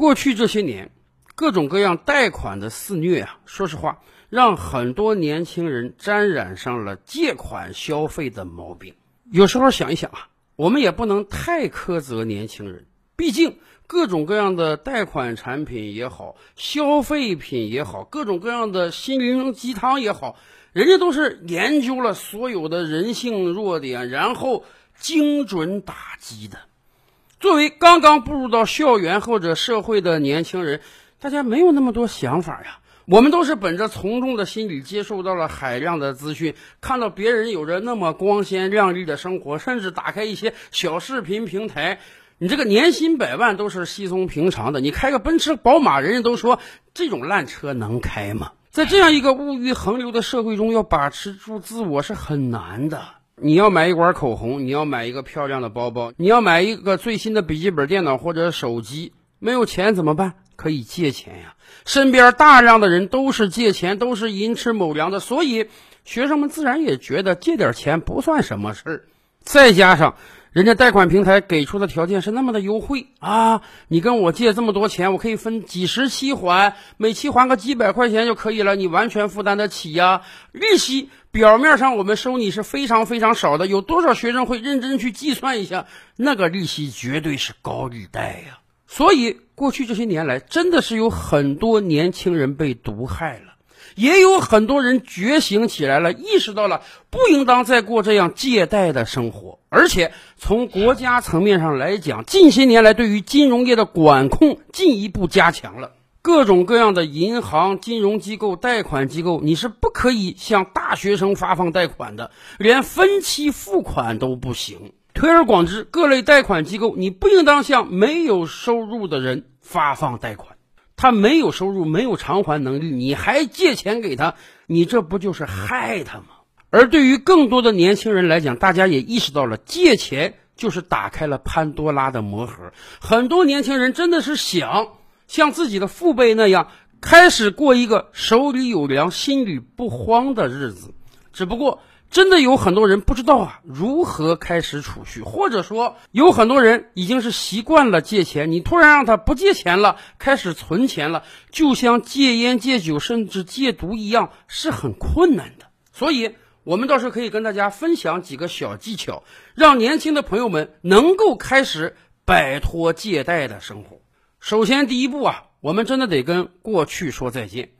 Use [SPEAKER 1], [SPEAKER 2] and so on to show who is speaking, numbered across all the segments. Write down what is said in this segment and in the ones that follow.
[SPEAKER 1] 过去这些年，各种各样贷款的肆虐啊，说实话，让很多年轻人沾染上了借款消费的毛病。有时候想一想啊，我们也不能太苛责年轻人，毕竟各种各样的贷款产品也好，消费品也好，各种各样的心灵鸡汤也好，人家都是研究了所有的人性弱点，然后精准打击的。作为刚刚步入到校园或者社会的年轻人，大家没有那么多想法呀。我们都是本着从众的心理，接受到了海量的资讯，看到别人有着那么光鲜亮丽的生活，甚至打开一些小视频平台，你这个年薪百万都是稀松平常的。你开个奔驰、宝马，人家都说这种烂车能开吗？在这样一个物欲横流的社会中，要把持住自我是很难的。你要买一管口红，你要买一个漂亮的包包，你要买一个最新的笔记本电脑或者手机，没有钱怎么办？可以借钱呀。身边大量的人都是借钱，都是寅吃卯粮的，所以学生们自然也觉得借点钱不算什么事儿。再加上人家贷款平台给出的条件是那么的优惠啊，你跟我借这么多钱，我可以分几十期还，每期还个几百块钱就可以了，你完全负担得起呀。利息。表面上我们收你是非常非常少的，有多少学生会认真去计算一下？那个利息绝对是高利贷呀！所以过去这些年来，真的是有很多年轻人被毒害了，也有很多人觉醒起来了，意识到了不应当再过这样借贷的生活。而且从国家层面上来讲，近些年来对于金融业的管控进一步加强了。各种各样的银行、金融机构、贷款机构，你是不可以向大学生发放贷款的，连分期付款都不行。推而广之，各类贷款机构，你不应当向没有收入的人发放贷款。他没有收入，没有偿还能力，你还借钱给他，你这不就是害他吗？而对于更多的年轻人来讲，大家也意识到了，借钱就是打开了潘多拉的魔盒。很多年轻人真的是想。像自己的父辈那样，开始过一个手里有粮、心里不慌的日子。只不过，真的有很多人不知道啊，如何开始储蓄，或者说，有很多人已经是习惯了借钱。你突然让他不借钱了，开始存钱了，就像戒烟、戒酒，甚至戒毒一样，是很困难的。所以，我们倒是可以跟大家分享几个小技巧，让年轻的朋友们能够开始摆脱借贷的生活。首先，第一步啊，我们真的得跟过去说再见，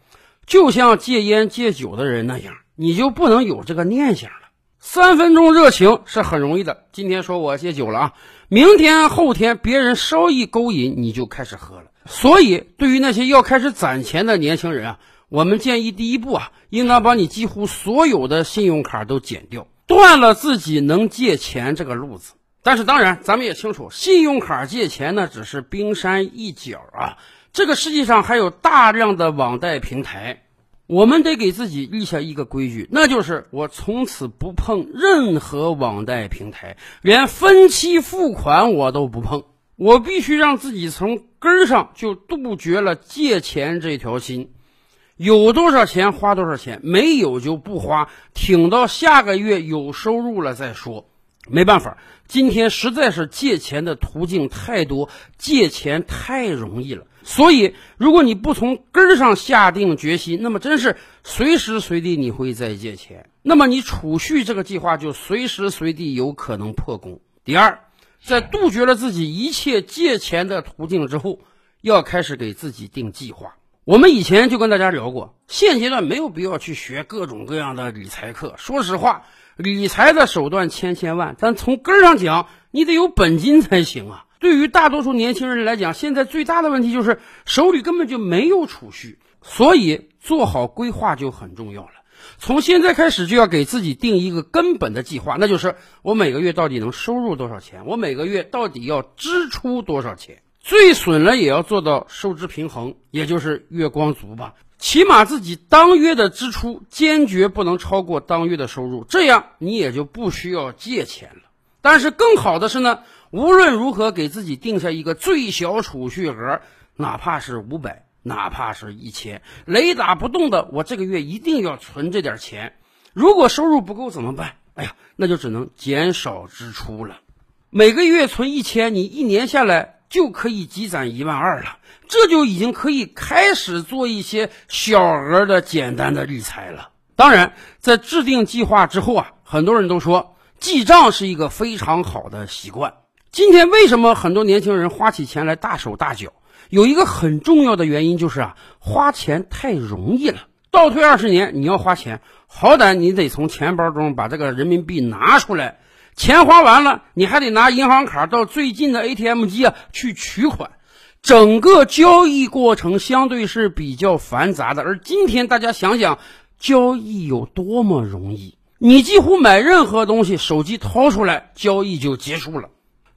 [SPEAKER 1] 就像戒烟戒酒的人那样，你就不能有这个念想了。三分钟热情是很容易的，今天说我戒酒了啊，明天后天别人稍一勾引你就开始喝了。所以，对于那些要开始攒钱的年轻人啊，我们建议第一步啊，应当把你几乎所有的信用卡都剪掉，断了自己能借钱这个路子。但是当然，咱们也清楚，信用卡借钱呢只是冰山一角啊。这个世界上还有大量的网贷平台，我们得给自己立下一个规矩，那就是我从此不碰任何网贷平台，连分期付款我都不碰。我必须让自己从根儿上就杜绝了借钱这条心，有多少钱花多少钱，没有就不花，挺到下个月有收入了再说。没办法，今天实在是借钱的途径太多，借钱太容易了。所以，如果你不从根儿上下定决心，那么真是随时随地你会再借钱，那么你储蓄这个计划就随时随地有可能破功。第二，在杜绝了自己一切借钱的途径之后，要开始给自己定计划。我们以前就跟大家聊过，现阶段没有必要去学各种各样的理财课。说实话。理财的手段千千万，但从根儿上讲，你得有本金才行啊。对于大多数年轻人来讲，现在最大的问题就是手里根本就没有储蓄，所以做好规划就很重要了。从现在开始就要给自己定一个根本的计划，那就是我每个月到底能收入多少钱，我每个月到底要支出多少钱，最损了也要做到收支平衡，也就是月光族吧。起码自己当月的支出坚决不能超过当月的收入，这样你也就不需要借钱了。但是更好的是呢，无论如何给自己定下一个最小储蓄额，哪怕是五百，哪怕是一千，雷打不动的，我这个月一定要存这点钱。如果收入不够怎么办？哎呀，那就只能减少支出了。每个月存一千，你一年下来就可以积攒一万二了，这就已经可以开始做一些小额的简单的理财了。当然，在制定计划之后啊，很多人都说记账是一个非常好的习惯。今天为什么很多年轻人花起钱来大手大脚？有一个很重要的原因就是啊，花钱太容易了。倒退二十年，你要花钱，好歹你得从钱包中把这个人民币拿出来。钱花完了，你还得拿银行卡到最近的 ATM 机啊去取款，整个交易过程相对是比较繁杂的。而今天大家想想，交易有多么容易，你几乎买任何东西，手机掏出来，交易就结束了。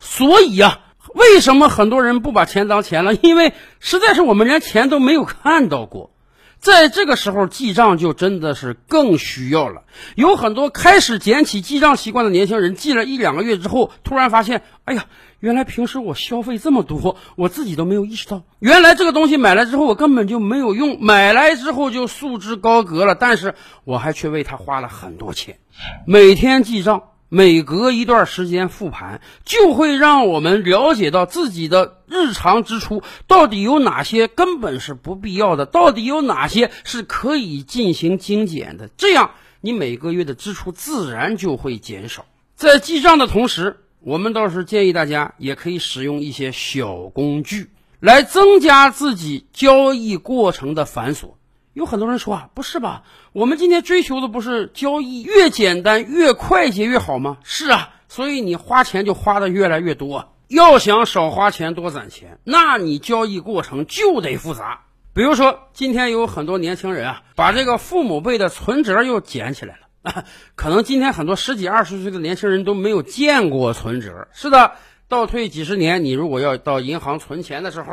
[SPEAKER 1] 所以呀，为什么很多人不把钱当钱了？因为实在是我们连钱都没有看到过。在这个时候记账就真的是更需要了。有很多开始捡起记账习惯的年轻人，记了一两个月之后，突然发现，哎呀，原来平时我消费这么多，我自己都没有意识到。原来这个东西买来之后，我根本就没有用，买来之后就束之高阁了。但是我还却为他花了很多钱。每天记账。每隔一段时间复盘，就会让我们了解到自己的日常支出到底有哪些根本是不必要的，到底有哪些是可以进行精简的。这样，你每个月的支出自然就会减少。在记账的同时，我们倒是建议大家也可以使用一些小工具来增加自己交易过程的繁琐。有很多人说啊，不是吧？我们今天追求的不是交易越简单越快捷越好吗？是啊，所以你花钱就花的越来越多。要想少花钱多攒钱，那你交易过程就得复杂。比如说，今天有很多年轻人啊，把这个父母辈的存折又捡起来了。可能今天很多十几二十岁的年轻人都没有见过存折。是的，倒退几十年，你如果要到银行存钱的时候，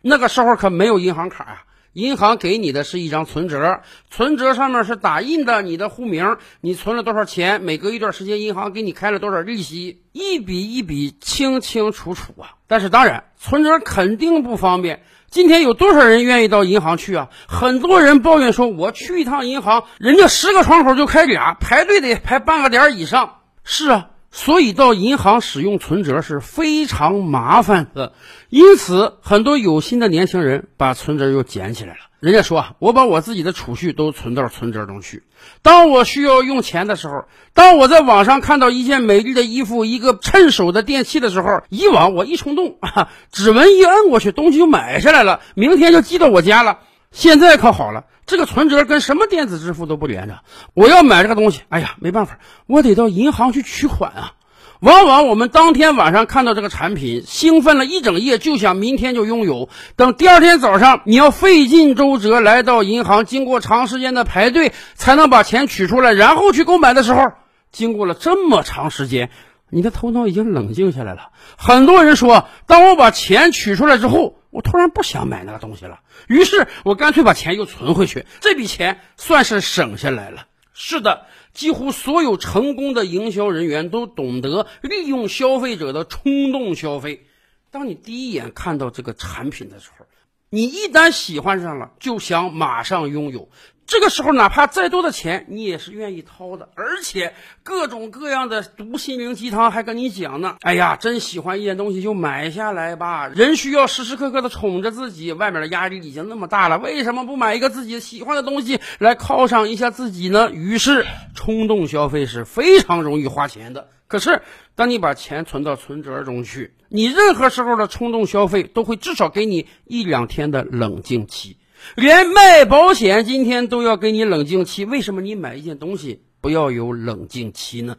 [SPEAKER 1] 那个时候可没有银行卡呀。银行给你的是一张存折，存折上面是打印的你的户名，你存了多少钱，每隔一段时间银行给你开了多少利息，一笔一笔清清楚楚啊。但是当然，存折肯定不方便。今天有多少人愿意到银行去啊？很多人抱怨说，我去一趟银行，人家十个窗口就开俩，排队得排半个点以上。是啊。所以到银行使用存折是非常麻烦的，因此很多有心的年轻人把存折又捡起来了。人家说啊，我把我自己的储蓄都存到存折中去，当我需要用钱的时候，当我在网上看到一件美丽的衣服、一个趁手的电器的时候，以往我一冲动啊，指纹一摁过去，东西就买下来了，明天就寄到我家了。现在可好了，这个存折跟什么电子支付都不连着。我要买这个东西，哎呀，没办法，我得到银行去取款啊。往往我们当天晚上看到这个产品，兴奋了一整夜，就想明天就拥有。等第二天早上，你要费尽周折来到银行，经过长时间的排队才能把钱取出来，然后去购买的时候，经过了这么长时间，你的头脑已经冷静下来了。很多人说，当我把钱取出来之后。我突然不想买那个东西了，于是我干脆把钱又存回去，这笔钱算是省下来了。是的，几乎所有成功的营销人员都懂得利用消费者的冲动消费。当你第一眼看到这个产品的时候，你一旦喜欢上了，就想马上拥有。这个时候，哪怕再多的钱，你也是愿意掏的。而且各种各样的毒心灵鸡汤还跟你讲呢。哎呀，真喜欢一件东西就买下来吧。人需要时时刻刻的宠着自己，外面的压力已经那么大了，为什么不买一个自己喜欢的东西来犒赏一下自己呢？于是，冲动消费是非常容易花钱的。可是，当你把钱存到存折中去，你任何时候的冲动消费都会至少给你一两天的冷静期。连卖保险今天都要给你冷静期，为什么你买一件东西不要有冷静期呢？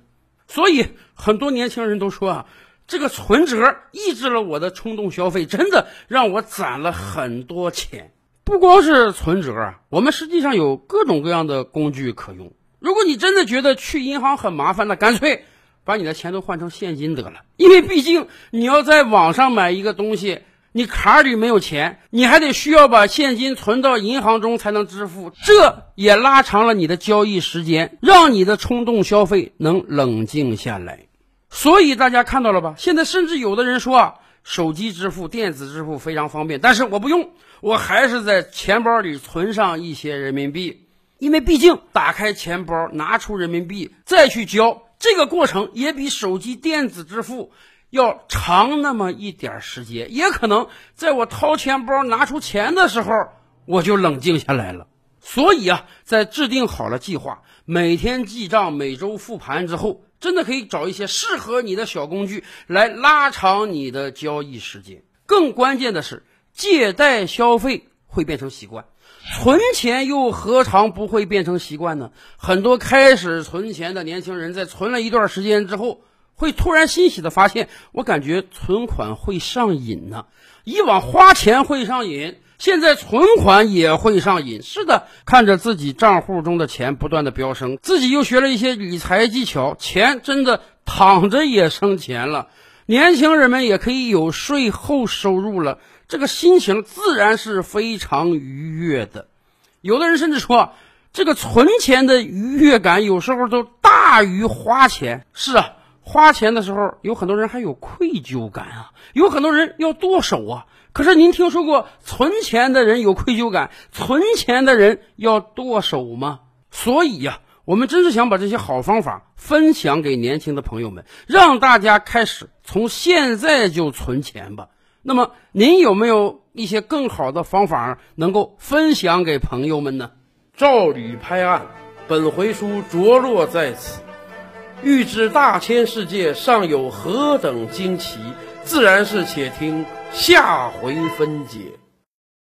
[SPEAKER 1] 所以很多年轻人都说啊，这个存折抑制了我的冲动消费，真的让我攒了很多钱。不光是存折啊，我们实际上有各种各样的工具可用。如果你真的觉得去银行很麻烦，那干脆把你的钱都换成现金得了，因为毕竟你要在网上买一个东西。你卡里没有钱，你还得需要把现金存到银行中才能支付，这也拉长了你的交易时间，让你的冲动消费能冷静下来。所以大家看到了吧？现在甚至有的人说啊，手机支付、电子支付非常方便，但是我不用，我还是在钱包里存上一些人民币，因为毕竟打开钱包拿出人民币再去交，这个过程也比手机电子支付。要长那么一点时间，也可能在我掏钱包拿出钱的时候，我就冷静下来了。所以啊，在制定好了计划，每天记账、每周复盘之后，真的可以找一些适合你的小工具来拉长你的交易时间。更关键的是，借贷消费会变成习惯，存钱又何尝不会变成习惯呢？很多开始存钱的年轻人在存了一段时间之后，会突然欣喜的发现，我感觉存款会上瘾呢。以往花钱会上瘾。现在存款也会上瘾，是的，看着自己账户中的钱不断的飙升，自己又学了一些理财技巧，钱真的躺着也生钱了。年轻人们也可以有税后收入了，这个心情自然是非常愉悦的。有的人甚至说，这个存钱的愉悦感有时候都大于花钱。是啊，花钱的时候有很多人还有愧疚感啊，有很多人要剁手啊。可是您听说过存钱的人有愧疚感，存钱的人要剁手吗？所以呀，我们真是想把这些好方法分享给年轻的朋友们，让大家开始从现在就存钱吧。那么您有没有一些更好的方法能够分享给朋友们呢？
[SPEAKER 2] 照吕拍案，本回书着落在此。欲知大千世界尚有何等惊奇，自然是且听。下回分解。